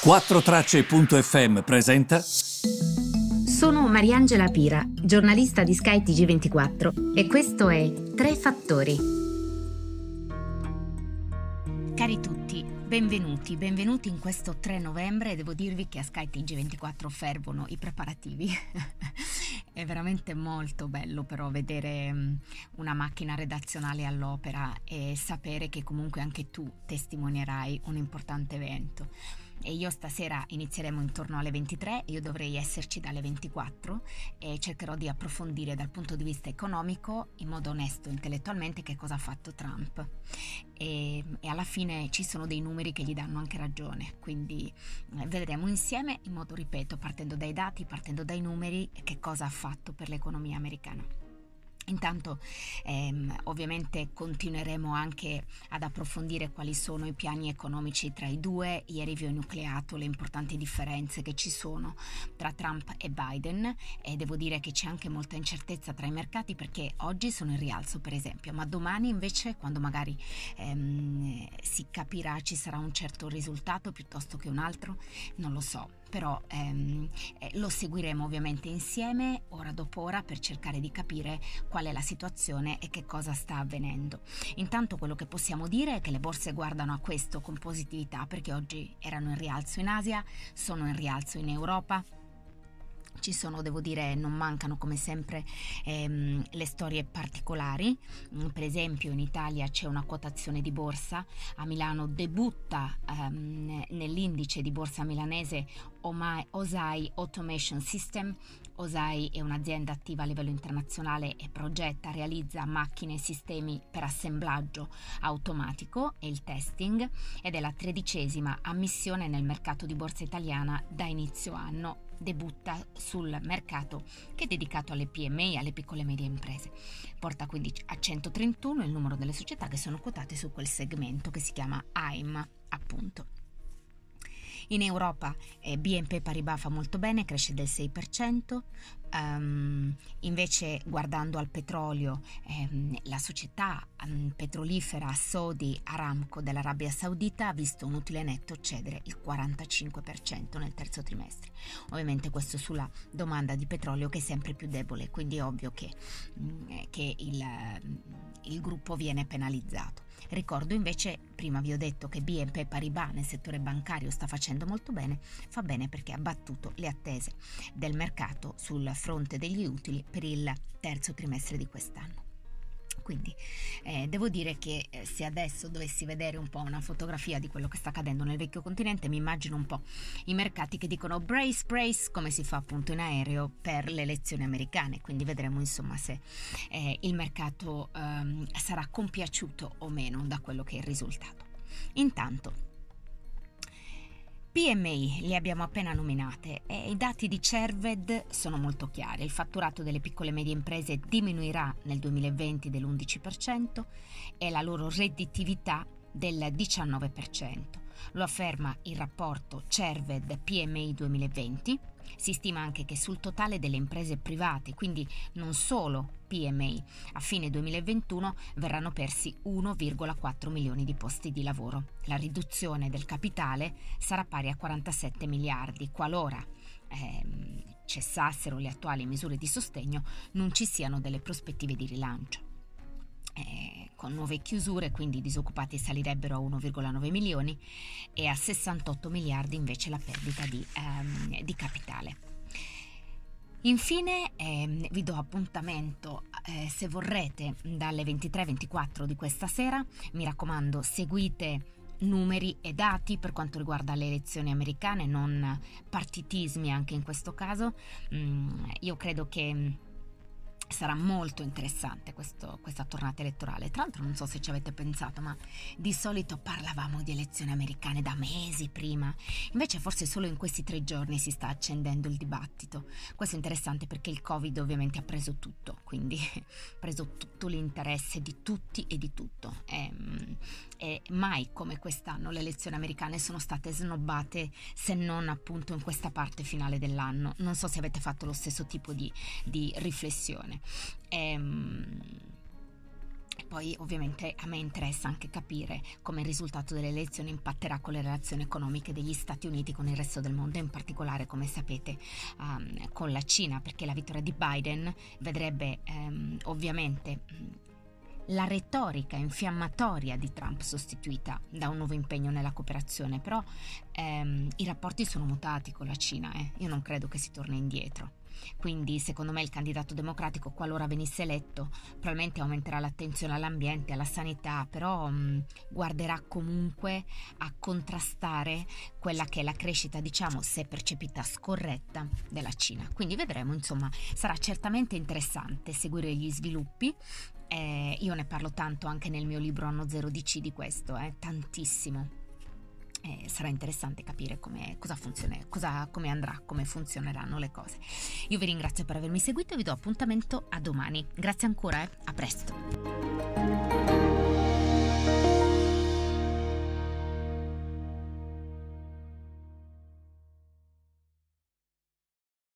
4Tracce.fm presenta. Sono Mariangela Pira, giornalista di Sky TG24 e questo è Tre Fattori. Cari tutti, benvenuti, benvenuti in questo 3 novembre. Devo dirvi che a Sky TG24 fervono i preparativi. è veramente molto bello però vedere mm, una macchina redazionale all'opera e sapere che comunque anche tu testimonierai un importante evento e io stasera inizieremo intorno alle 23, io dovrei esserci dalle 24 e cercherò di approfondire dal punto di vista economico in modo onesto intellettualmente che cosa ha fatto Trump e, e alla fine ci sono dei numeri che gli danno anche ragione, quindi eh, vedremo insieme in modo, ripeto, partendo dai dati, partendo dai numeri, che cosa ha fatto per l'economia americana. Intanto ehm, ovviamente continueremo anche ad approfondire quali sono i piani economici tra i due. Ieri vi ho nucleato le importanti differenze che ci sono tra Trump e Biden e devo dire che c'è anche molta incertezza tra i mercati perché oggi sono in rialzo per esempio, ma domani invece quando magari ehm, si capirà ci sarà un certo risultato piuttosto che un altro, non lo so però ehm, eh, lo seguiremo ovviamente insieme ora dopo ora per cercare di capire qual è la situazione e che cosa sta avvenendo. Intanto quello che possiamo dire è che le borse guardano a questo con positività perché oggi erano in rialzo in Asia, sono in rialzo in Europa, ci sono, devo dire, non mancano come sempre ehm, le storie particolari. Mm, per esempio in Italia c'è una quotazione di borsa, a Milano debutta ehm, nell'indice di borsa milanese Osai Automation System. Osai è un'azienda attiva a livello internazionale e progetta, realizza macchine e sistemi per assemblaggio automatico e il testing ed è la tredicesima ammissione nel mercato di borsa italiana da inizio anno debutta sul mercato che è dedicato alle PMI, alle piccole e medie imprese. Porta quindi a 131 il numero delle società che sono quotate su quel segmento che si chiama AIM, appunto. In Europa eh, BNP Paribas fa molto bene, cresce del 6%, Um, invece guardando al petrolio, ehm, la società um, petrolifera Saudi Aramco dell'Arabia Saudita ha visto un utile netto cedere il 45% nel terzo trimestre. Ovviamente questo sulla domanda di petrolio che è sempre più debole, quindi è ovvio che, mm, che il, il gruppo viene penalizzato. Ricordo invece, prima vi ho detto che BNP Paribas nel settore bancario sta facendo molto bene, fa bene perché ha battuto le attese del mercato sul fronte degli utili per il terzo trimestre di quest'anno. Quindi eh, devo dire che eh, se adesso dovessi vedere un po' una fotografia di quello che sta accadendo nel vecchio continente, mi immagino un po' i mercati che dicono brace, brace, come si fa appunto in aereo per le elezioni americane. Quindi vedremo insomma se eh, il mercato ehm, sarà compiaciuto o meno da quello che è il risultato. Intanto PMI li abbiamo appena nominate e i dati di Cerved sono molto chiari. Il fatturato delle piccole e medie imprese diminuirà nel 2020 dell'11% e la loro redditività del 19%. Lo afferma il rapporto Cerved PMI 2020 si stima anche che sul totale delle imprese private, quindi non solo PMI, a fine 2021 verranno persi 1,4 milioni di posti di lavoro. La riduzione del capitale sarà pari a 47 miliardi qualora ehm, cessassero le attuali misure di sostegno, non ci siano delle prospettive di rilancio. Eh, con nuove chiusure, quindi i disoccupati salirebbero a 1,9 milioni e a 68 miliardi invece la perdita di, ehm, di capitale. Infine ehm, vi do appuntamento eh, se vorrete dalle 23-24 di questa sera, mi raccomando seguite numeri e dati per quanto riguarda le elezioni americane, non partitismi anche in questo caso. Mm, io credo che Sarà molto interessante questo, questa tornata elettorale. Tra l'altro non so se ci avete pensato, ma di solito parlavamo di elezioni americane da mesi prima. Invece forse solo in questi tre giorni si sta accendendo il dibattito. Questo è interessante perché il Covid ovviamente ha preso tutto, quindi ha preso tutto l'interesse di tutti e di tutto. E, ehm, e mai come quest'anno le elezioni americane sono state snobbate se non appunto in questa parte finale dell'anno. Non so se avete fatto lo stesso tipo di, di riflessione. Ehm, poi ovviamente a me interessa anche capire come il risultato delle elezioni impatterà con le relazioni economiche degli Stati Uniti con il resto del mondo, in particolare come sapete um, con la Cina, perché la vittoria di Biden vedrebbe um, ovviamente la retorica infiammatoria di Trump sostituita da un nuovo impegno nella cooperazione, però ehm, i rapporti sono mutati con la Cina, eh? io non credo che si torni indietro. Quindi secondo me il candidato democratico, qualora venisse eletto, probabilmente aumenterà l'attenzione all'ambiente, alla sanità, però mh, guarderà comunque a contrastare quella che è la crescita, diciamo, se percepita scorretta della Cina. Quindi vedremo, insomma, sarà certamente interessante seguire gli sviluppi eh, io ne parlo tanto anche nel mio libro Anno Zero DC di questo, eh, tantissimo. Eh, sarà interessante capire come, cosa funziona, cosa, come andrà, come funzioneranno le cose. Io vi ringrazio per avermi seguito e vi do appuntamento a domani. Grazie ancora, eh. a presto.